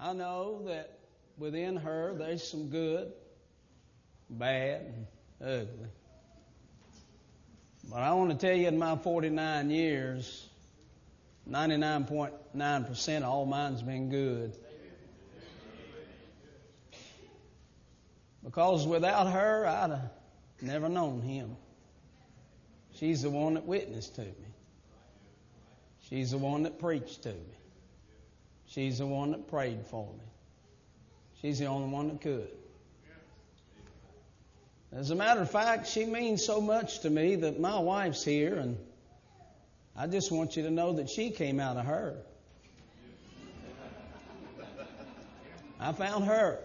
I know that within her there's some good, bad, and ugly. But I want to tell you, in my 49 years, 99.9% of all mine's been good. Because without her, I'd have never known him. She's the one that witnessed to me. She's the one that preached to me. She's the one that prayed for me. She's the only one that could. As a matter of fact, she means so much to me that my wife's here, and I just want you to know that she came out of her. I found her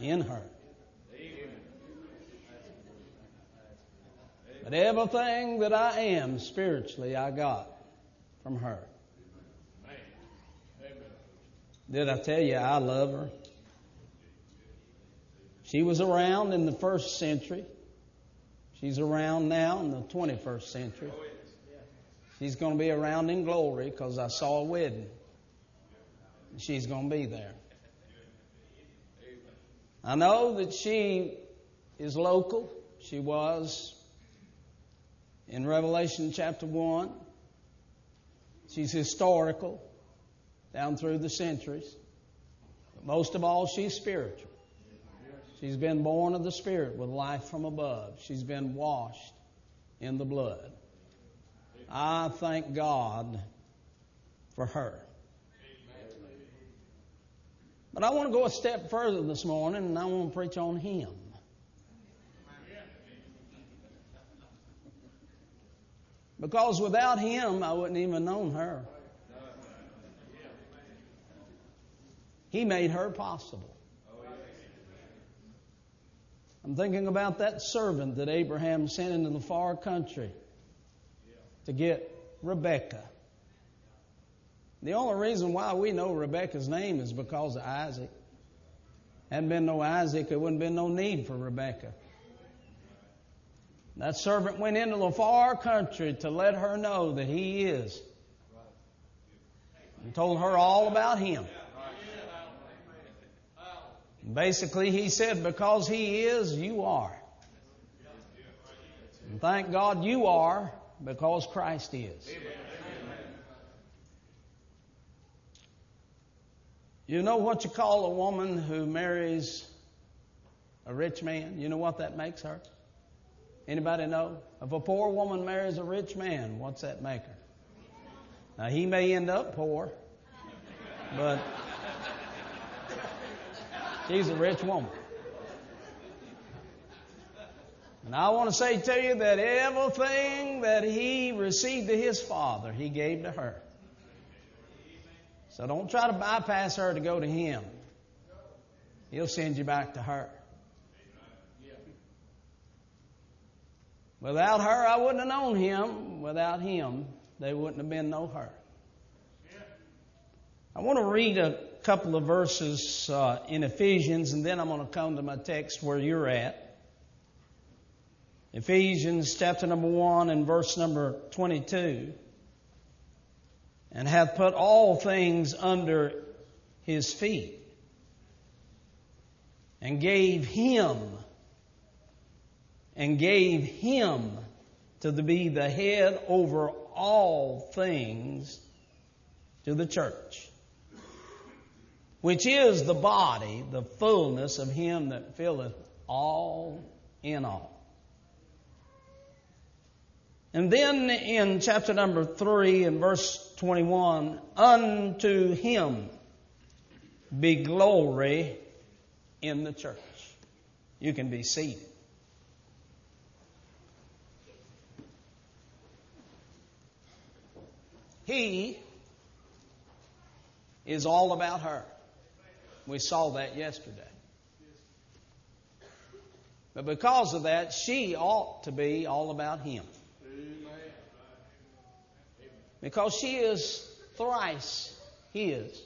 in her. But everything that I am spiritually, I got from her. Did I tell you I love her? She was around in the first century. She's around now in the 21st century. She's going to be around in glory because I saw a wedding. She's going to be there. I know that she is local. She was in Revelation chapter 1. She's historical down through the centuries. But most of all, she's spiritual. She's been born of the Spirit with life from above. She's been washed in the blood. I thank God for her. But I want to go a step further this morning and I want to preach on Him. Because without Him, I wouldn't even known her. He made her possible. I'm thinking about that servant that Abraham sent into the far country to get Rebekah. The only reason why we know Rebekah's name is because of Isaac. Hadn't been no Isaac, there wouldn't been no need for Rebekah. That servant went into the far country to let her know that he is. And told her all about him. Basically, he said, because he is, you are. And thank God you are because Christ is. You know what you call a woman who marries a rich man? You know what that makes her? Anybody know? If a poor woman marries a rich man, what's that make her? Now he may end up poor, but She's a rich woman. And I want to say to you that everything that he received to his father, he gave to her. So don't try to bypass her to go to him. He'll send you back to her. Without her, I wouldn't have known him. Without him, they wouldn't have been no her. I want to read a couple of verses uh, in Ephesians, and then I'm going to come to my text where you're at. Ephesians chapter number 1 and verse number 22. And hath put all things under his feet, and gave him, and gave him to be the head over all things to the church which is the body, the fullness of Him that filleth all in all. And then in chapter number 3 and verse 21, unto Him be glory in the church. You can be seated. He is all about her. We saw that yesterday. But because of that, she ought to be all about him. Because she is thrice his.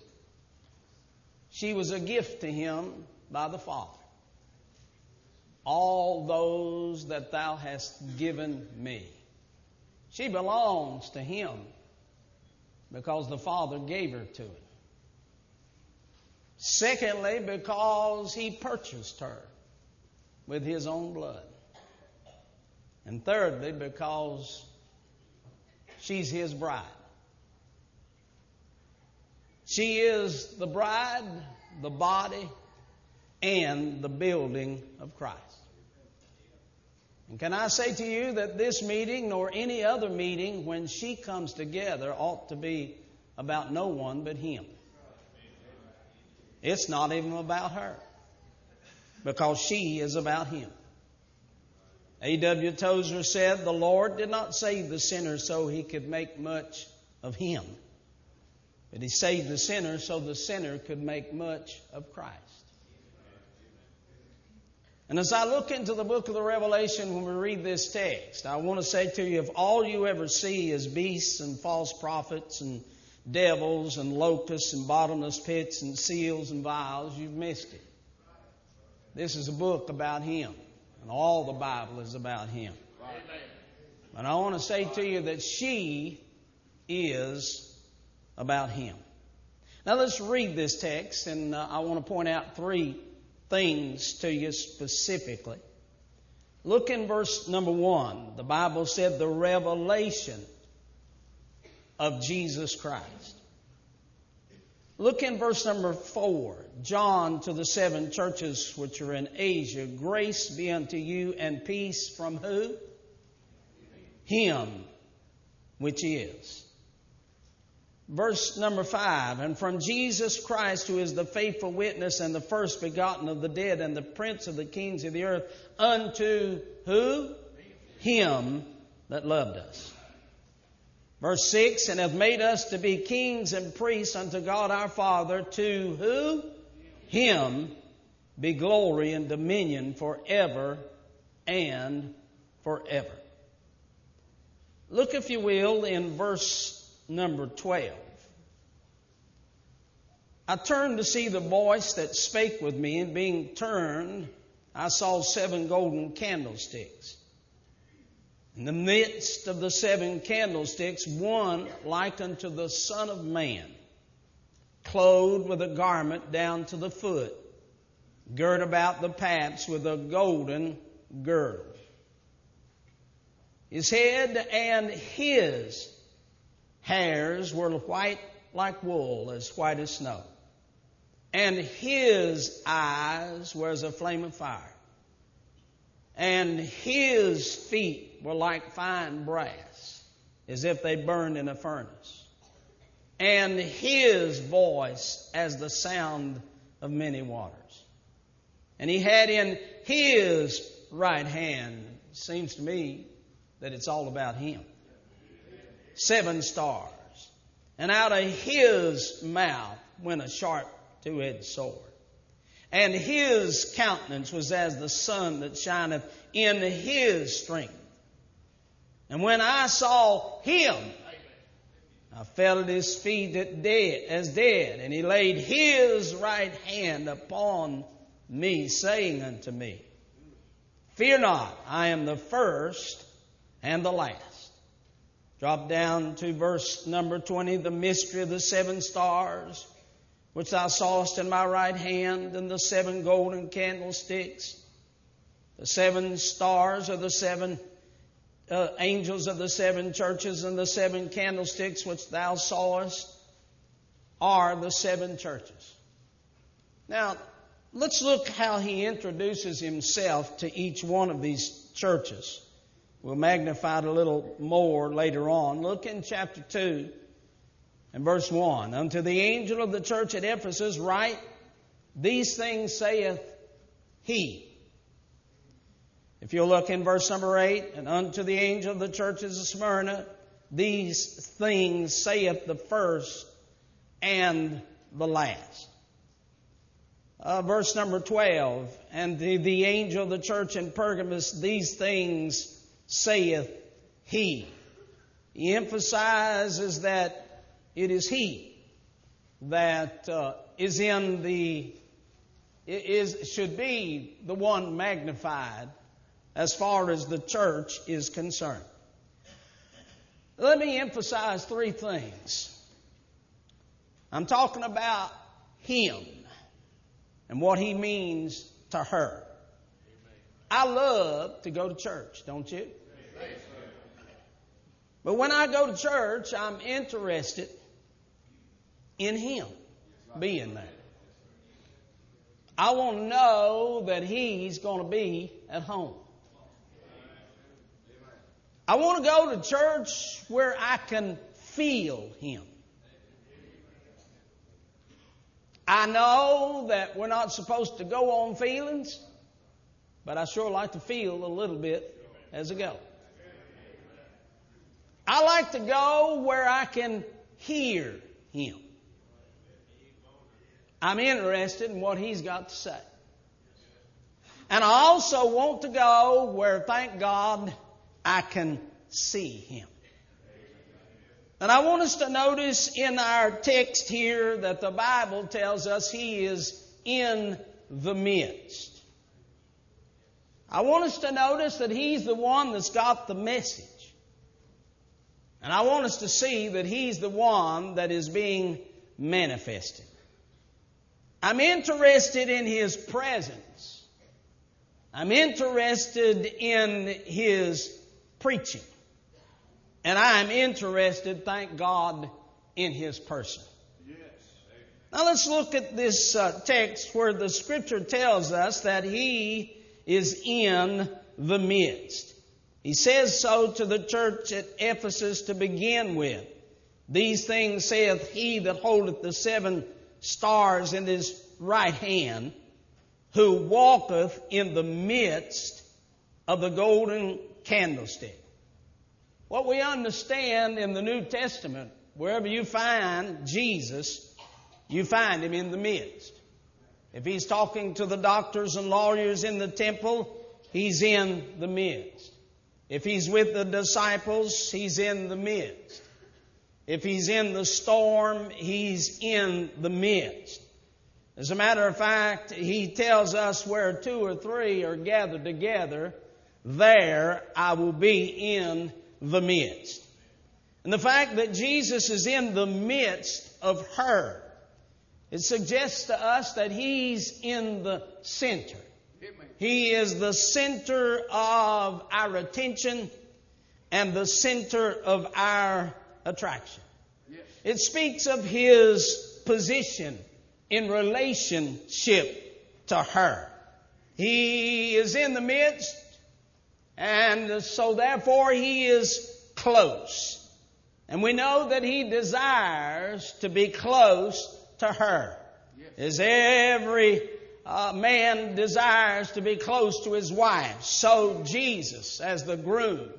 She was a gift to him by the Father. All those that thou hast given me. She belongs to him because the Father gave her to it. Secondly, because he purchased her with his own blood. And thirdly, because she's his bride. She is the bride, the body, and the building of Christ. And can I say to you that this meeting, nor any other meeting, when she comes together, ought to be about no one but Him? It's not even about her, because she is about Him. A.W. Tozer said, The Lord did not save the sinner so he could make much of him, but he saved the sinner so the sinner could make much of Christ. And as I look into the book of the Revelation when we read this text, I want to say to you if all you ever see is beasts and false prophets and devils and locusts and bottomless pits and seals and vials, you've missed it. This is a book about Him. And all the Bible is about him. And I want to say to you that she is about him. Now let's read this text, and uh, I want to point out three things to you specifically. Look in verse number one. The Bible said the revelation of Jesus Christ. Look in verse number four. John to the seven churches which are in Asia. Grace be unto you and peace from who? Him which is. Verse number five, and from Jesus Christ, who is the faithful witness and the first begotten of the dead and the prince of the kings of the earth, unto who? Him that loved us Verse 6 And hath made us to be kings and priests unto God our Father, to who? Him be glory and dominion forever and forever. Look, if you will, in verse number 12. I turned to see the voice that spake with me, and being turned, I saw seven golden candlesticks. In the midst of the seven candlesticks, one like unto the Son of Man, clothed with a garment down to the foot, girt about the paps with a golden girdle. His head and his hairs were white like wool, as white as snow. And his eyes were as a flame of fire. And his feet were like fine brass, as if they burned in a furnace. And his voice as the sound of many waters. And he had in his right hand, seems to me that it's all about him. Seven stars. And out of his mouth went a sharp two edged sword. And his countenance was as the sun that shineth in his strength. And when I saw him, I fell at his feet as dead, and he laid his right hand upon me, saying unto me, Fear not, I am the first and the last. Drop down to verse number 20, the mystery of the seven stars, which thou sawest in my right hand, and the seven golden candlesticks. The seven stars of the seven uh, angels of the seven churches and the seven candlesticks which thou sawest are the seven churches. Now, let's look how he introduces himself to each one of these churches. We'll magnify it a little more later on. Look in chapter 2 and verse 1. Unto the angel of the church at Ephesus write, These things saith he if you look in verse number 8, and unto the angel of the churches of Smyrna, these things saith the first and the last. Uh, verse number 12, and the, the angel of the church in Pergamos, these things saith he. He emphasizes that it is he that uh, is in the is should be the one magnified as far as the church is concerned. Let me emphasize three things. I'm talking about Him. and what He means to her. I love to go to church, don't you? But when I go to church, I'm interested in Him being there. I want to know that He's going to be at home. I want to go to church where I can feel Him. I know that we're not supposed to go on feelings, but I sure like to feel a little bit as I go. I like to go where I can hear Him. I'm interested in what He's got to say. And I also want to go where, thank God, I can see him. And I want us to notice in our text here that the Bible tells us he is in the midst. I want us to notice that he's the one that's got the message. And I want us to see that he's the one that is being manifested. I'm interested in his presence. I'm interested in his preaching. And I'm interested, thank God, in his person. Yes. Now let's look at this uh, text where the scripture tells us that he is in the midst. He says so to the church at Ephesus to begin with. These things saith he that holdeth the seven stars in his right hand, who walketh in the midst of the golden candlestick. What we understand in the New Testament, wherever you find Jesus, you find him in the midst. If he's talking to the doctors and lawyers in the temple, he's in the midst. If he's with the disciples, he's in the midst. If he's in the storm, he's in the midst. As a matter of fact, he tells us where two or three are gathered together, there I will be in the midst. And the fact that Jesus is in the midst of her, it suggests to us that He's in the center. He is the center of our attention and the center of our attraction. It speaks of His position in relationship to her. He is in the midst and so therefore he is close. And we know that he desires to be close to her. As every uh, man desires to be close to his wife, so Jesus, as the groom.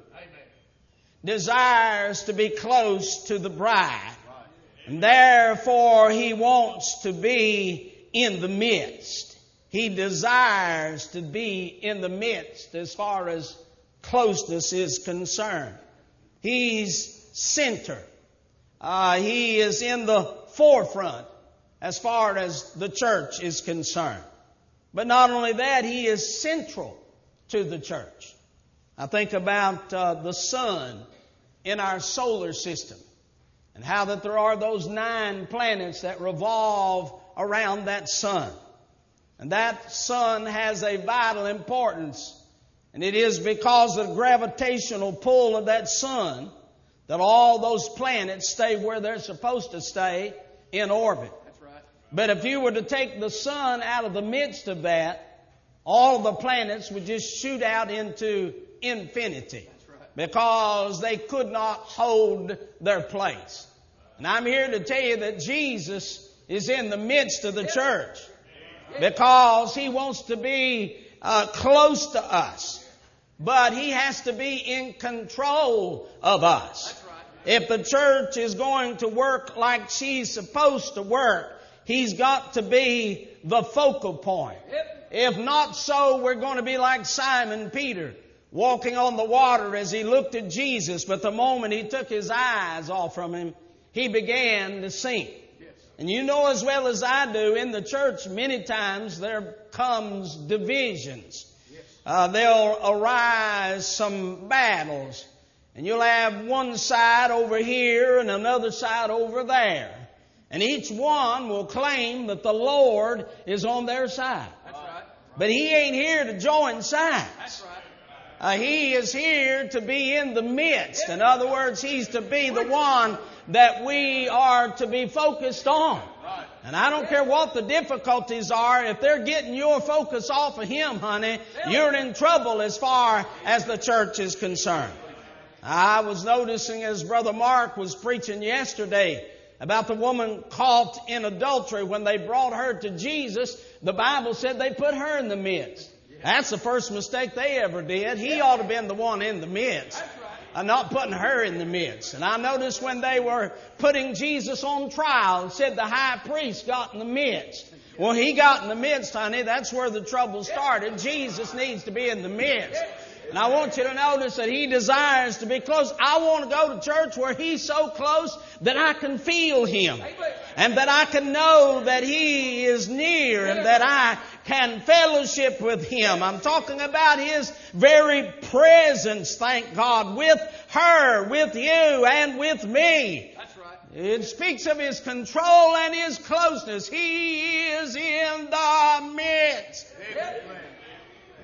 Desires to be close to the bride. And therefore he wants to be in the midst. He desires to be in the midst as far as closeness is concerned. He's center. Uh, he is in the forefront as far as the church is concerned. But not only that, he is central to the church. I think about uh, the sun in our solar system and how that there are those nine planets that revolve around that sun. And that sun has a vital importance and it is because of the gravitational pull of that sun that all those planets stay where they're supposed to stay in orbit. Right. But if you were to take the sun out of the midst of that, all of the planets would just shoot out into infinity. Because they could not hold their place. And I'm here to tell you that Jesus is in the midst of the church. Because he wants to be uh, close to us. But he has to be in control of us. If the church is going to work like she's supposed to work, he's got to be the focal point. If not so, we're going to be like Simon Peter walking on the water as he looked at Jesus, but the moment he took his eyes off from him, he began to sink. And you know as well as I do, in the church many times there comes divisions uh, there'll arise some battles. And you'll have one side over here and another side over there. And each one will claim that the Lord is on their side. That's right. But he ain't here to join sides. That's right. Uh, he is here to be in the midst. In other words, he's to be the one that we are to be focused on. And I don't care what the difficulties are, if they're getting your focus off of him, honey, you're in trouble as far as the church is concerned. I was noticing as Brother Mark was preaching yesterday about the woman caught in adultery when they brought her to Jesus, the Bible said they put her in the midst. That's the first mistake they ever did. He ought to have been the one in the midst. Uh, not putting her in the midst. And I noticed when they were putting Jesus on trial, said the high priest got in the midst. Well, he got in the midst, honey. That's where the trouble started. Jesus needs to be in the midst. And I want you to notice that He desires to be close. I want to go to church where He's so close that I can feel Him. And that I can know that He is near and that I can fellowship with Him. I'm talking about His very presence, thank God, with her, with you, and with me. That's right. It speaks of His control and His closeness. He is in the midst.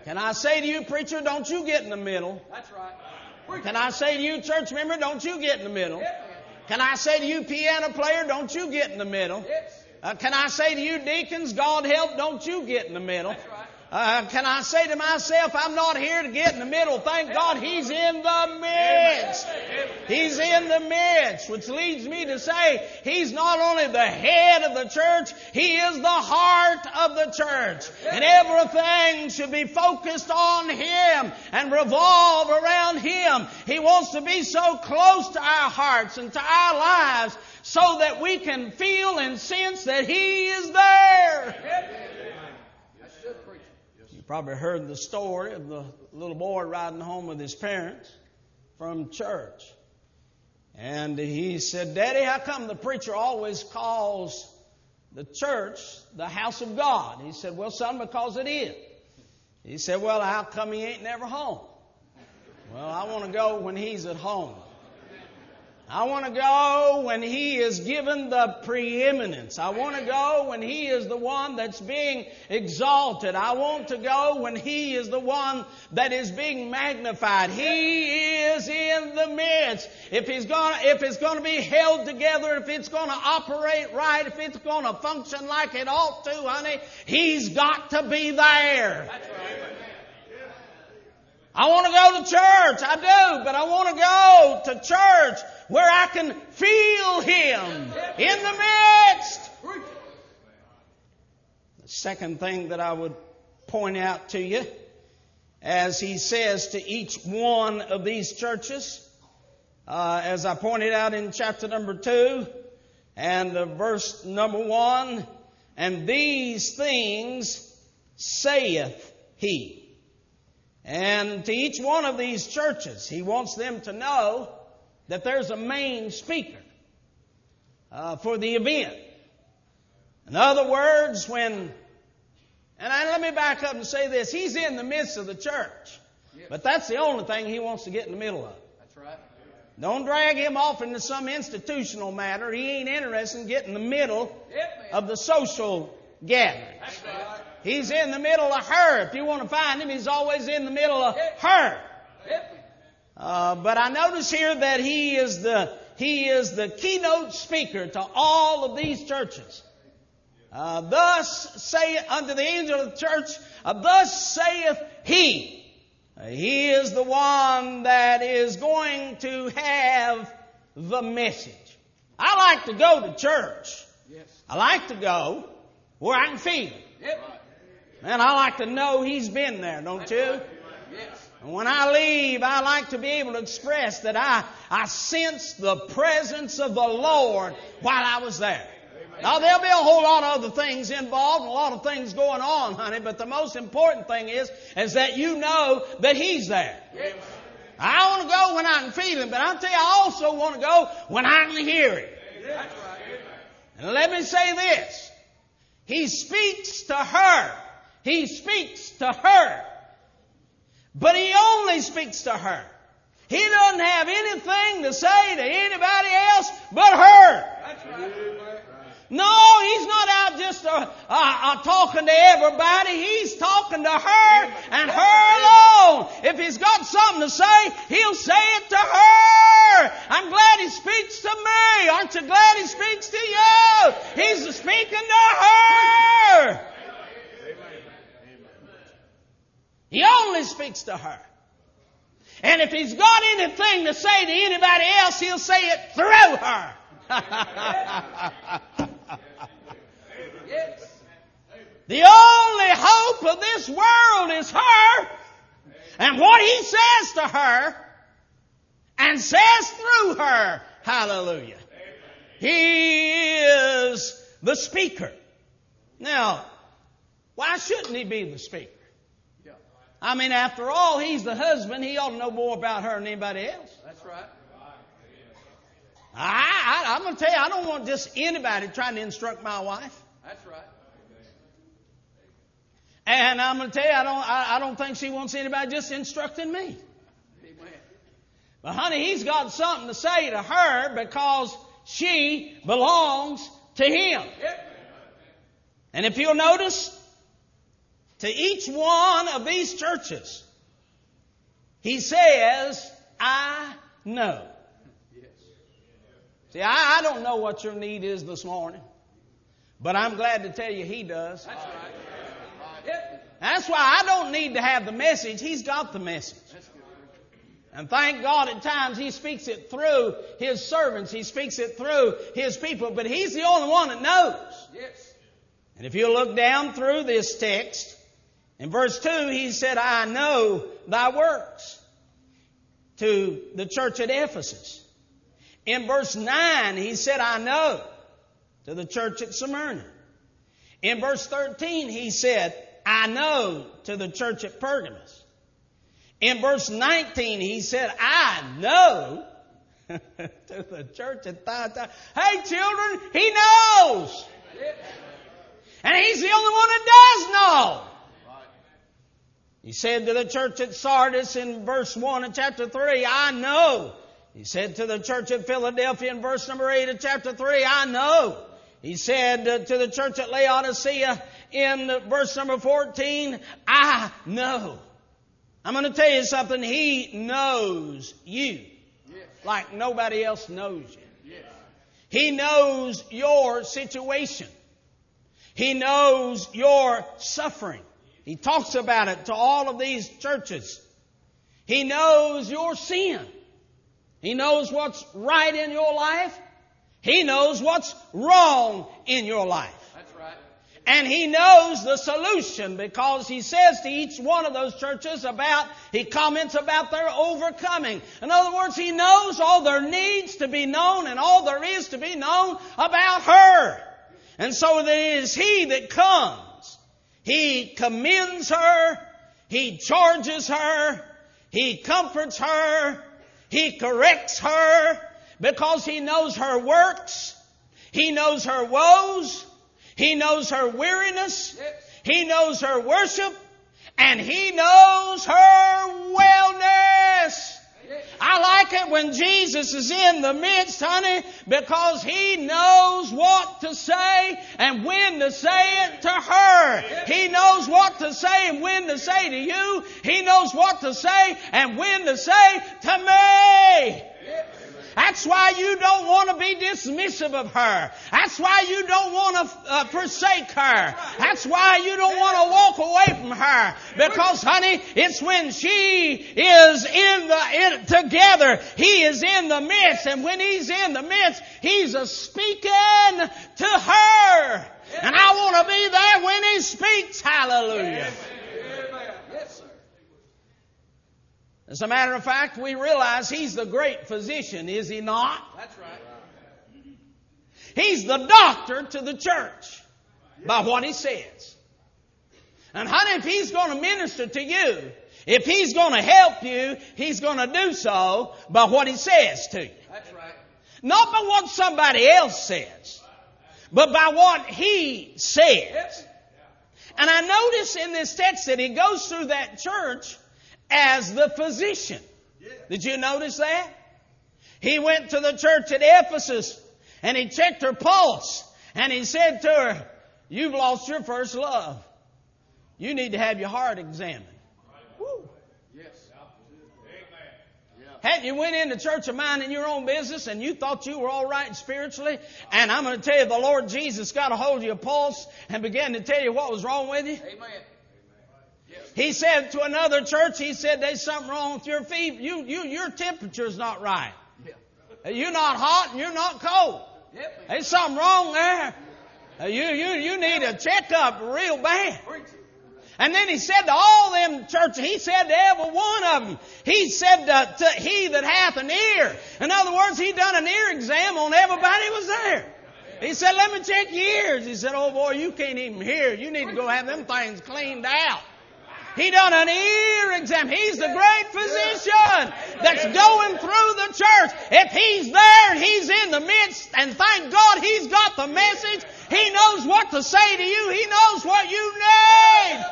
Can I say to you, preacher, don't you get in the middle? That's right. Can I say to you, church member, don't you get in the middle? Can I say to you, piano player, don't you get in the middle? Yes. Uh, can I say to you, deacons, God help, don't you get in the middle? That's right. Uh, can I say to myself, I'm not here to get in the middle. Thank God He's in the midst. He's in the midst, which leads me to say He's not only the head of the church, He is the heart of the church. And everything should be focused on Him and revolve around Him. He wants to be so close to our hearts and to our lives so that we can feel and sense that He is there. You probably heard the story of the little boy riding home with his parents from church. And he said, Daddy, how come the preacher always calls the church the house of God? He said, Well, son, because it is. He said, Well, how come he ain't never home? Well, I want to go when he's at home. I want to go when He is given the preeminence. I want to go when He is the one that's being exalted. I want to go when He is the one that is being magnified. He is in the midst. If He's gonna, if it's gonna be held together, if it's gonna operate right, if it's gonna function like it ought to, honey, He's got to be there. I want to go to church. I do, but I want to go to church where I can feel Him in the midst. The second thing that I would point out to you, as He says to each one of these churches, uh, as I pointed out in chapter number two and uh, verse number one, and these things saith He. And to each one of these churches, he wants them to know that there's a main speaker uh, for the event. In other words, when, and I, let me back up and say this, he's in the midst of the church. But that's the only thing he wants to get in the middle of. That's right. Don't drag him off into some institutional matter. He ain't interested in getting in the middle Yep, of the social gatherings. That's right. He's in the middle of her. If you want to find him, he's always in the middle of her. Yep. Uh, but I notice here that he is the he is the keynote speaker to all of these churches. Uh, thus say unto the angel of the church, uh, thus saith he. Uh, he is the one that is going to have the message. I like to go to church. Yes. I like to go where I can feel. Yep. And I like to know he's been there, don't you? Yes. And when I leave, I like to be able to express that I, I sense the presence of the Lord while I was there. Now there'll be a whole lot of other things involved, a lot of things going on, honey, but the most important thing is, is that you know that He's there. I want to go when I can feel Him, but I'll tell you, I also want to go when I can hear Him. And let me say this. He speaks to her. He speaks to her. But he only speaks to her. He doesn't have anything to say to anybody else but her. No, he's not out just uh, uh, uh, talking to everybody. He's talking to her and her alone. If he's got something to say, he'll say it to her. I'm glad he speaks to me. Aren't you glad he speaks to you? He's speaking to her. He only speaks to her. And if he's got anything to say to anybody else, he'll say it through her. Yes. The only hope of this world is her. And what he says to her and says through her. Hallelujah. He is the speaker. Now, why shouldn't he be the speaker? I mean, after all, he's the husband. He ought to know more about her than anybody else. That's right. I, I, I'm going to tell you, I don't want just anybody trying to instruct my wife. That's right. And I'm going to tell you, I don't, I, I don't think she wants anybody just instructing me. Amen. But honey, he's got something to say to her because she belongs to him. Yep. And if you'll notice, to each one of these churches, he says, I know. Yes. See, I, I don't know what your need is this morning, but I'm glad to tell you he does. That's right. That's why I don't need to have the message. He's got the message. And thank God at times He speaks it through His servants. He speaks it through His people, but He's the only one that knows. Yes. And if you look down through this text, in verse 2, He said, I know thy works to the church at Ephesus. In verse 9, He said, I know to the church at Smyrna. In verse 13, He said, I know to the church at Pergamos. In verse 19, he said, I know to the church at Thyatira. Hey children, he knows. And he's the only one that does know. He said to the church at Sardis in verse 1 of chapter 3, I know. He said to the church at Philadelphia in verse number 8 of chapter 3, I know. He said uh, to the church at Laodicea in verse number 14, I know. I'm going to tell you something. He knows you Yes. like nobody else knows you. Yes. He knows your situation. He knows your suffering. He talks about it to all of these churches. He knows your sin. He knows what's right in your life. He knows what's wrong in your life. That's right. And he knows the solution because he says to each one of those churches about, he comments about their overcoming. In other words, he knows all there needs to be known and all there is to be known about her. And so it is he that comes. He commends her. He charges her. He comforts her. He corrects her because he knows her works. He knows her woes. He knows her weariness. He knows her worship. And he knows her wellness. Like it when Jesus is in the midst, honey, because he knows what to say and when to say it to her. He knows what to say and when to say to you. He knows what to say and when to say to me. That's why you don't want to be dismissive of her. That's why you don't want to uh, forsake her. That's why you don't want to walk away from her. Because, honey, it's when she is in the in, together, he is in the midst, and when he's in the midst, he's a speaking to her. And I want to be there when he speaks. Hallelujah. Amen. Yes, sir. As a matter of fact, we realize he's the great physician, is he not? That's right. He's the doctor to the church by what he says. And honey, if he's going to minister to you, if he's going to help you, he's going to do so by what he says to you. That's right. Not by what somebody else says, but by what he says. And I notice in this text that he goes through that church as the physician. Did you notice that? He went to the church at Ephesus and he checked her pulse And he said to her, You've lost your first love. You need to have your heart examined. Woo. Yes. Hadn't you went into church of mine in your own business and you thought you were all right spiritually? And I'm going to tell you, the Lord Jesus got a hold of your pulse and began to tell you what was wrong with you. Amen. He said to another church, he said, there's something wrong with your feet. You, you, your temperature's not right. You're not hot and you're not cold. There's something wrong there. You, you, you need a checkup real bad. And then he said to all them churches, he said to every one of them, he said to, to he that hath an ear. In other words, he done an ear exam on everybody was there. He said, let me check your ears. He said, oh boy, you can't even hear. You need to go have them things cleaned out. He done an ear exam. He's the great physician that's going through the church. If he's there he's in the midst, and thank God he's got the message, he knows what to say to you. He knows what you need.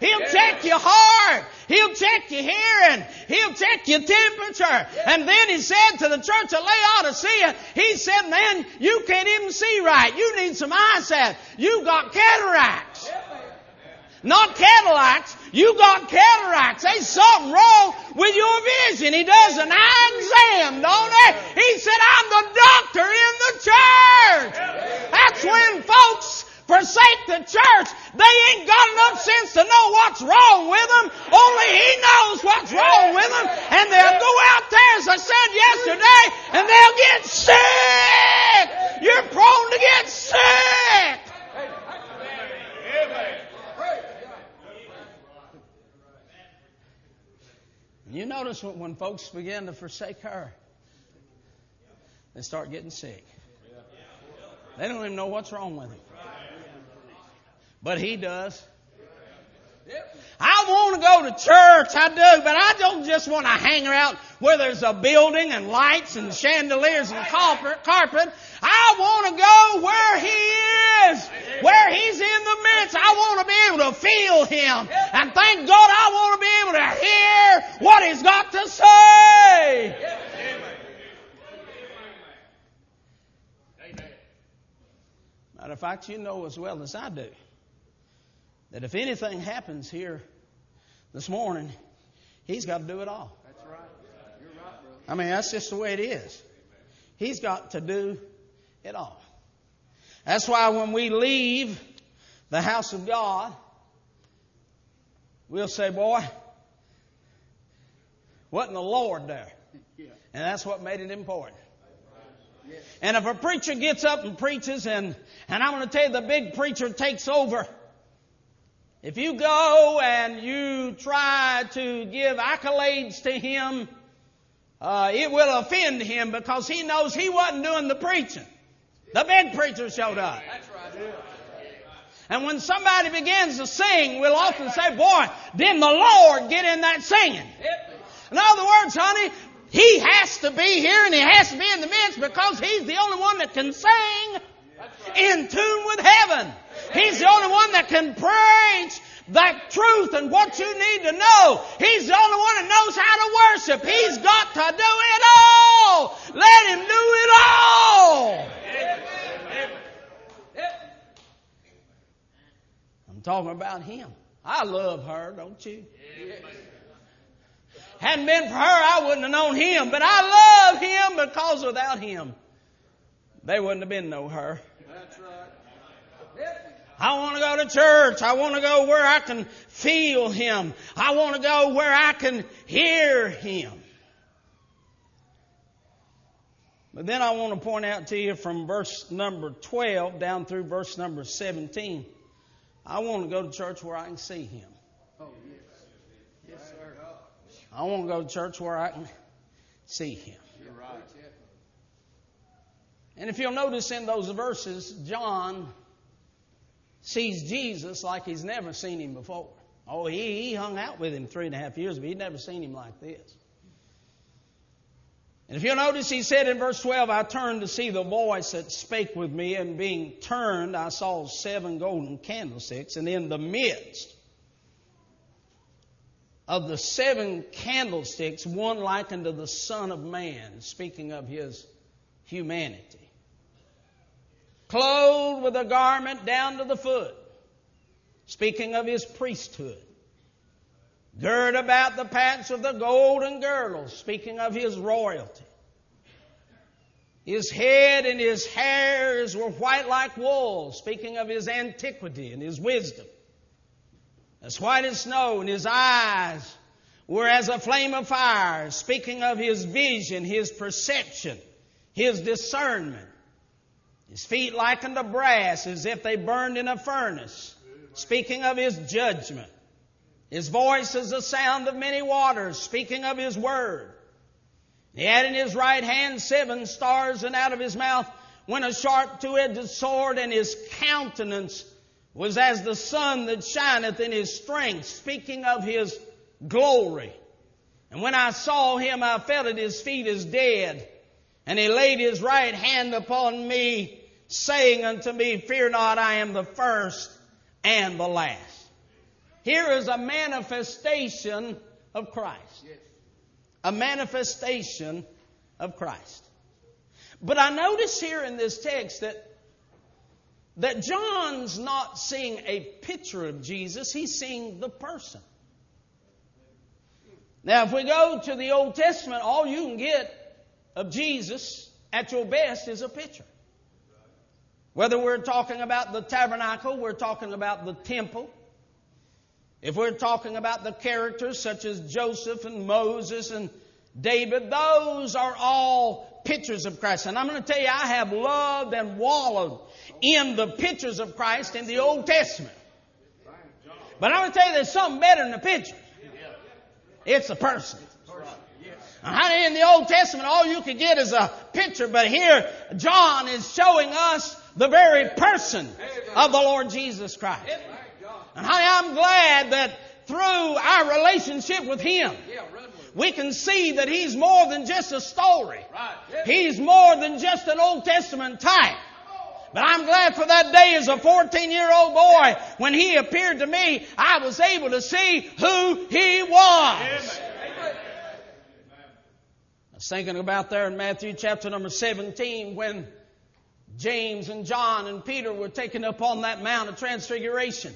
He'll check your heart. He'll check your hearing. He'll check your temperature. And then he said to the church of Laodicea, he said, man, you can't even see right. You need some eyesight. You got cataracts. Not Cadillacs. You got cataracts. There's something wrong with your vision. He does an eye exam, don't he? He said, I'm the doctor in the church. That's when folks forsake the church. They ain't got enough sense to know what's wrong with them. Only He knows what's wrong with them. And they'll go out there, as I said yesterday, and they'll get sick. You're prone to get sick. When, folks begin to forsake her, they start getting sick. They don't even know what's wrong with them. But he does. I want to go to church, I do, but I don't just want to hang out where there's a building and lights and chandeliers and carpet. I want to go where he is, where he's in the midst. I want to be able to feel him. And thank God I want to be able to hear what he's got to say. Matter of fact, you know as well as I do that if anything happens here this morning, he's got to do it all. That's right. You're right, brother. I mean, that's just the way it is. He's got to do it all. That's why when we leave the house of God, we'll say, boy, wasn't the Lord there? Yeah. And that's what made it important. And if a preacher gets up and preaches and, and I'm going to tell you the big preacher takes over, if you go and you try to give accolades to him, uh, it will offend him because he knows he wasn't doing the preaching. The big preacher showed up. And when somebody begins to sing, we'll often say, boy, didn't the Lord get in that singing? In other words, honey, he has to be here and he has to be in the midst because he's the only one that can sing in tune with heaven. He's the only one that can preach that truth and what you need to know. He's the only one that knows how to worship. He's got to do it all. Let him do it all. I'm talking about him. I love her, don't you? Hadn't been for her, I wouldn't have known him. But I love him because without him, there wouldn't have been no her. That's right. I want to go to church. I want to go where I can feel him. I want to go where I can hear him. But then I want to point out to you from verse number 12 down through verse number 17. I want to go to church where I can see him. Oh, yes. Yes, sir. I want to go to church where I can see him. You're right. And if you'll notice in those verses, John sees Jesus like he's never seen him before. Oh, he, he hung out with him three and a half years, but he'd never seen him like this. And if you'll notice, he said in verse 12, I turned to see the voice that spake with me, and being turned, I saw seven golden candlesticks, and in the midst of the seven candlesticks, one like unto the Son of Man, speaking of his humanity. Clothed with a garment down to the foot, speaking of his priesthood. Gird about the paps of the golden girdles, speaking of his royalty. His head and his hairs were white like wool, speaking of his antiquity and his wisdom. As white as snow, and his eyes were as a flame of fire, speaking of his vision, his perception, his discernment. His feet like unto brass, as if they burned in a furnace, speaking of his judgment. His voice is the sound of many waters, speaking of his word. He had in his right hand seven stars, and out of his mouth went a sharp two-edged sword, and his countenance was as the sun that shineth in his strength, speaking of his glory. And when I saw him, I fell at his feet as dead. And he laid his right hand upon me, saying unto me, Fear not, I am the first and the last. Here is a manifestation of Christ. A manifestation of Christ. But I notice here in this text that that John's not seeing a picture of Jesus, he's seeing the person. Now, if we go to the Old Testament, all you can get of Jesus at your best is a picture. Whether we're talking about the tabernacle, we're talking about the temple. If we're talking about the characters such as Joseph and Moses and David, those are all pictures of Christ. And I'm going to tell you, I have loved and wallowed in the pictures of Christ in the Old Testament. But I'm going to tell you, there's something better than the picture. It's a person. Honey, in the Old Testament, all you could get is a picture, but here John is showing us the very person of the Lord Jesus Christ. And honey, I'm glad that through our relationship with Him, we can see that He's more than just a story. He's more than just an Old Testament type. But I'm glad for that day as a 14 year old boy when he appeared to me, I was able to see who he was. I was thinking about there in Matthew chapter number 17 when James and John and Peter were taken up on that Mount of Transfiguration.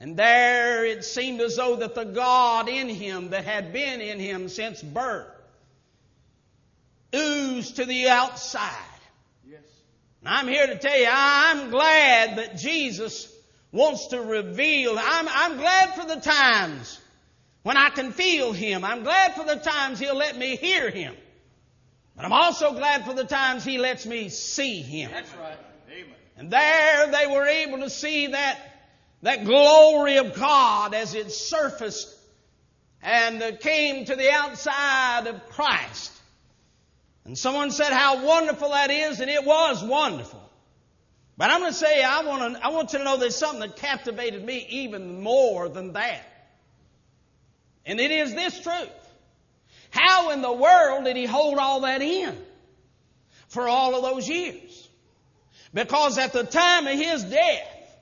And there it seemed as though that the God in him that had been in him since birth oozed to the outside. Yes. I'm here to tell you, I'm glad that Jesus wants to reveal. I'm, I'm glad for the times when I can feel Him. I'm glad for the times He'll let me hear Him. But I'm also glad for the times He lets me see Him. That's right. Amen. And there they were able to see that, that glory of God as it surfaced and uh, came to the outside of Christ. And someone said how wonderful that is, and it was wonderful. But I'm going to say, I want, to, I want you to know there's something that captivated me even more than that. And it is this truth. How in the world did he hold all that in for all of those years? Because at the time of his death,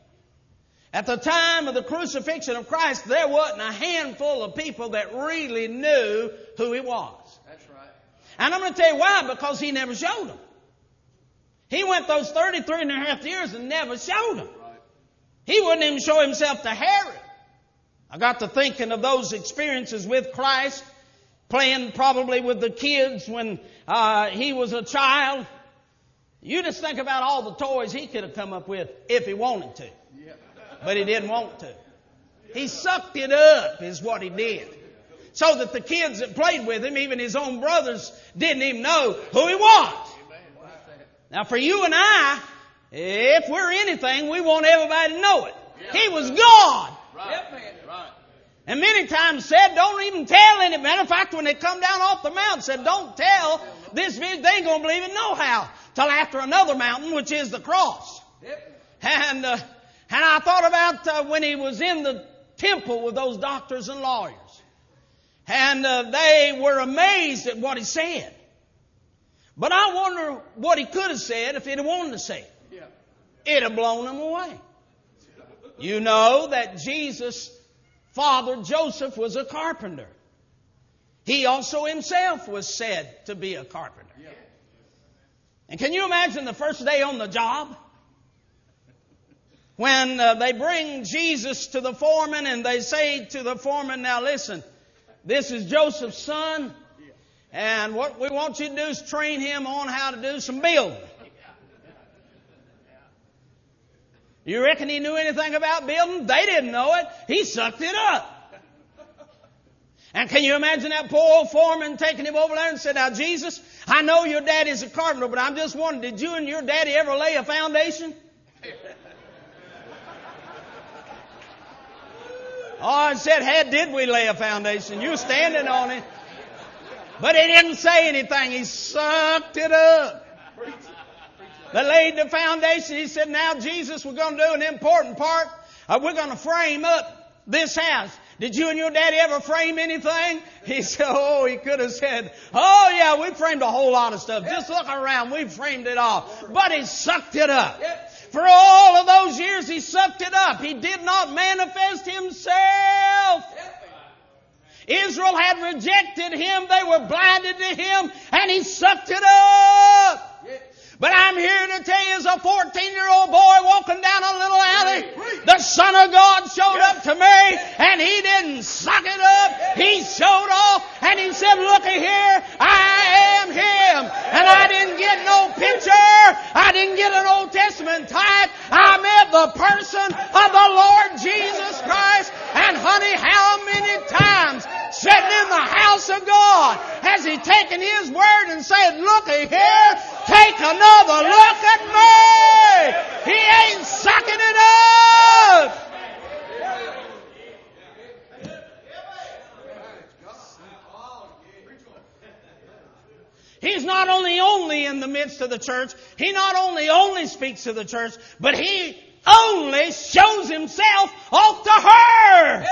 at the time of the crucifixion of Christ, there wasn't a handful of people that really knew who he was. That's right. And I'm going to tell you why, because he never showed them. He went those 33 and a half years and never showed them. He wouldn't even show himself to Herod. I got to thinking of those experiences with Christ, playing probably with the kids when uh, he was a child. You just think about all the toys he could have come up with if he wanted to. But he didn't want to. He sucked it up, is what he did so that the kids that played with him, even his own brothers, didn't even know who he was. Now for you and I, if we're anything, we want everybody to know it. He was God. And many times said, don't even tell any. Matter of fact, when they come down off the mountain, said, don't tell this vision. They ain't gonna believe it no how till after another mountain, which is the cross. And uh, and I thought about uh, when he was in the temple with those doctors and lawyers. And uh, they were amazed at what he said. But I wonder what he could have said if he'd have wanted to say it. Yeah. It'd have blown them away. You know that Jesus' father Joseph was a carpenter. He also himself was said to be a carpenter. And can you imagine the first day on the job? When uh, they bring Jesus to the foreman and they say to the foreman, now listen, this is Joseph's son, and what we want you to do is train him on how to do some building. You reckon he knew anything about building? They didn't know it. He sucked it up. And can you imagine that poor old foreman taking him over there and said, Now, Jesus, I know your daddy's a carpenter, but I'm just wondering, did you and your daddy ever lay a foundation? oh, I said, Hey, did we lay a foundation? You were standing on it. But he didn't say anything. He sucked it up. They laid the foundation. He said, now Jesus, we're going to do an important part. Uh, we're going to frame up this house. Did you and your daddy ever frame anything? He said, oh, he could have said, oh yeah, we framed a whole lot of stuff. Just look around. We framed it all. But he sucked it up. For all of those years, he sucked it up. He did not manifest himself. Israel had rejected him. They were blinded to him and he sucked it up. But I'm here to tell you as a 14 year old boy walking down a little alley, the Son of God showed up to me and he didn't suck it up. He showed off and he said, looky here, I am him. And I didn't get no picture. I didn't get an Old Testament type. I met the person of the Lord Jesus Christ. And honey, how many times sitting in the house of God has he taken his word and said, looky here, take another look at me. He ain't sucking it up. He's not only only in the midst of the church, he not only only speaks to the church, but he only shows himself off to her.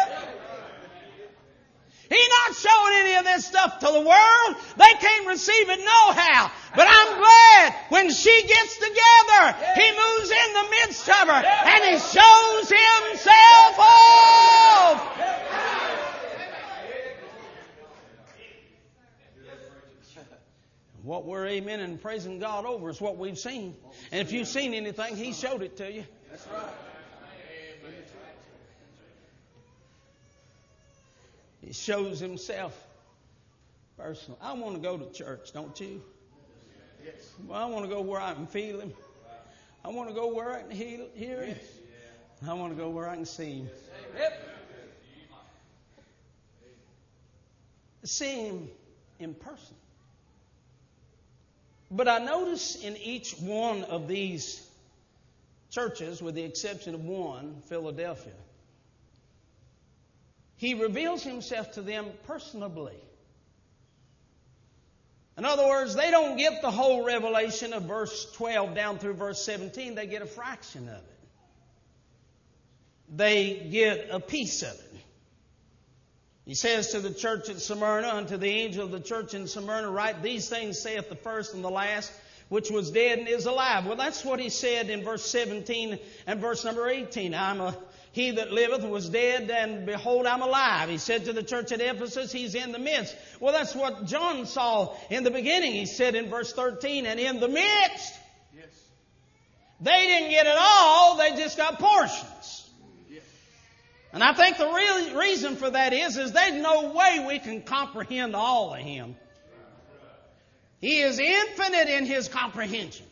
He's not showing any of this stuff to the world. They can't receive it no how. But I'm glad when she gets together, he moves in the midst of her and he shows himself off. What we're amen and praising God over is what we've seen. And if you've seen anything, He showed it to you. That's right. He shows Himself personally. I want to go to church, don't you? Yes. Well, I want to go where I can feel Him. I want to go where I can hear, hear Him. I want to go where I can see Him. Yep. See Him in person. But I notice in each one of these churches, with the exception of one, Philadelphia, he reveals himself to them personably. In other words, they don't get the whole revelation of verse 12 down through verse 17, they get a fraction of it. They get a piece of it. He says to the church at Smyrna, unto the angel of the church in Smyrna, write, These things saith the first and the last, which was dead and is alive. Well, that's what he said in verse 17 and verse number 18. I'm a, he that liveth was dead, and behold, I'm alive. He said to the church at Ephesus, He's in the midst. Well, that's what John saw in the beginning. He said in verse 13, and in the midst. Yes. They didn't get it all, they just got portions. Yes. And I think the real reason for that is, is there's no way we can comprehend all of Him. He is infinite in His comprehension.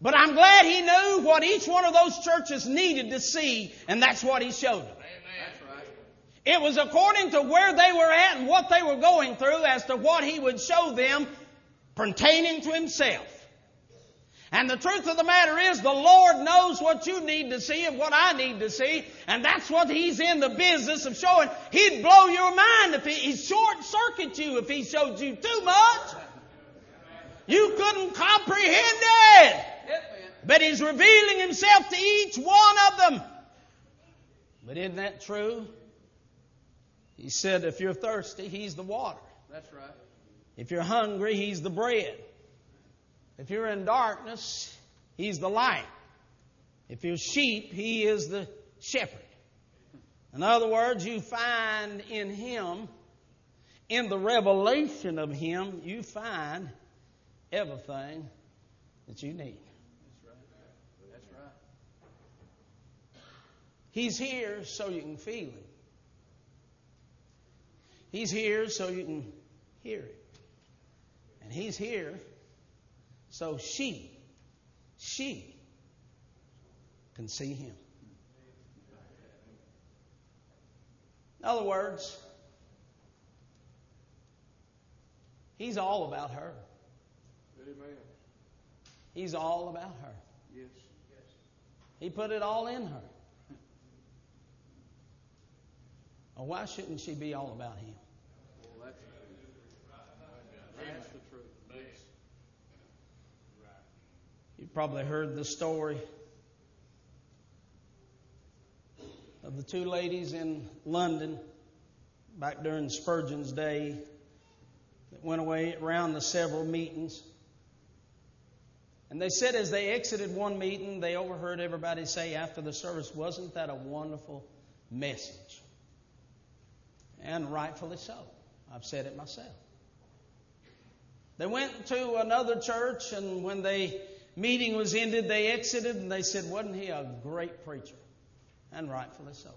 But I'm glad He knew what each one of those churches needed to see, and that's what He showed them. It was according to where they were at and what they were going through as to what He would show them pertaining to Himself. And the truth of the matter is, the Lord knows what you need to see and what I need to see, and that's what He's in the business of showing. He'd blow your mind if He, He'd short circuit you if He showed you too much. You couldn't comprehend it. But He's revealing Himself to each one of them. But isn't that true? He said, if you're thirsty, He's the water. That's right. If you're hungry, He's the bread. If you're in darkness, He's the light. If you're sheep, He is the shepherd. In other words, you find in Him, in the revelation of Him, you find everything that you need. That's right. That's right. He's here so you can feel Him. He's here so you can hear it. And He's here so she, she can see Him. In other words, He's all about her. Amen. He's all about her. Yes. He put it all in her. Well, why shouldn't she be all about him? Well, that's the truth. That's the truth. Yes. You've probably heard the story of the two ladies in London back during Spurgeon's day that went away around the several meetings. And they said as they exited one meeting, they overheard everybody say after the service, Wasn't that a wonderful message? And rightfully so. I've said it myself. They went to another church, and when the meeting was ended, they exited and they said, Wasn't he a great preacher? And rightfully so.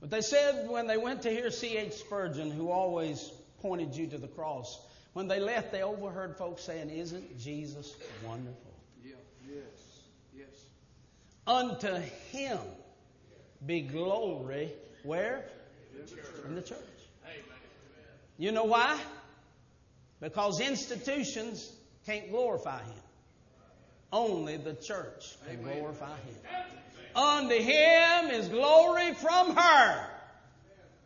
But they said when they went to hear C.H. Spurgeon, who always pointed you to the cross, when they left, they overheard folks saying, Isn't Jesus wonderful? Yeah. Yes. Yes. Unto him be glory where? In the church. You know why? Because institutions can't glorify him. Only the church can glorify him. Unto him is glory from her.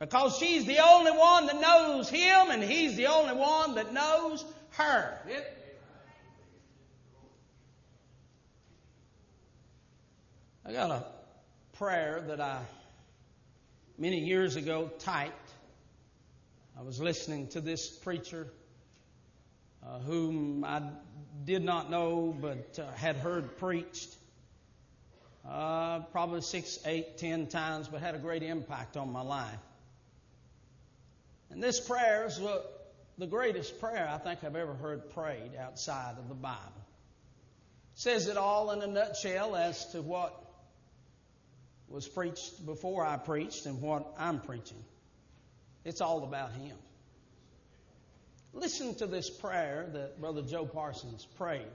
Because she's the only one that knows him and he's the only one that knows her. Yep. I got a prayer that I many years ago typed. I was listening to this preacher uh, whom I did not know but uh, had heard preached uh, probably six, eight, ten times, but had a great impact on my life. And this prayer is the greatest prayer I think I've ever heard prayed outside of the Bible. It says it all in a nutshell as to what was preached before I preached and what I'm preaching. It's all about Him. Listen to this prayer that Brother Joe Parsons prayed.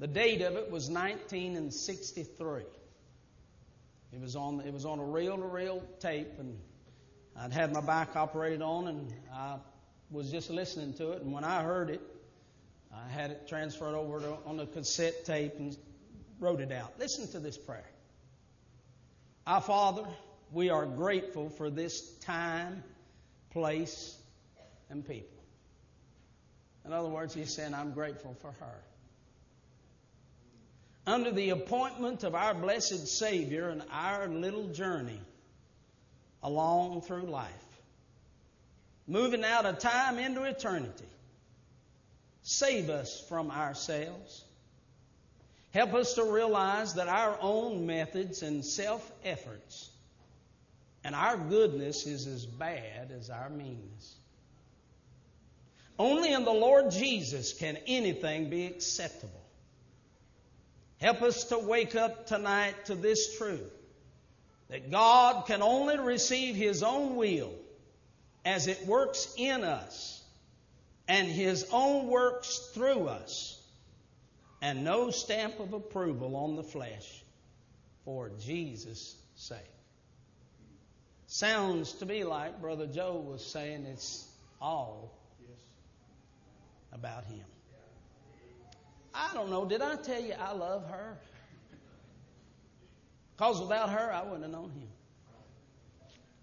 The date of it was 1963. It was on it was on a reel to reel tape, and I'd had my back operated on, and I was just listening to it. And when I heard it, I had it transferred over to, on a cassette tape and wrote it out. Listen to this prayer. Our Father, we are grateful for this time, place, and people. In other words, he's saying, I'm grateful for her. Under the appointment of our blessed Savior and our little journey along through life, moving out of time into eternity, save us from ourselves. Help us to realize that our own methods and self efforts and our goodness is as bad as our meanness. Only in the Lord Jesus can anything be acceptable. Help us to wake up tonight to this truth that God can only receive His own will as it works in us and His own works through us, and no stamp of approval on the flesh for Jesus' sake. Sounds to me like Brother Joe was saying it's all about Him. I don't know. Did I tell you I love her? Because without her, I wouldn't have known Him.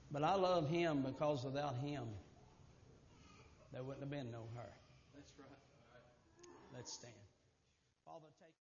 But I love Him because without Him, there wouldn't have been no her. That's right. Let's stand.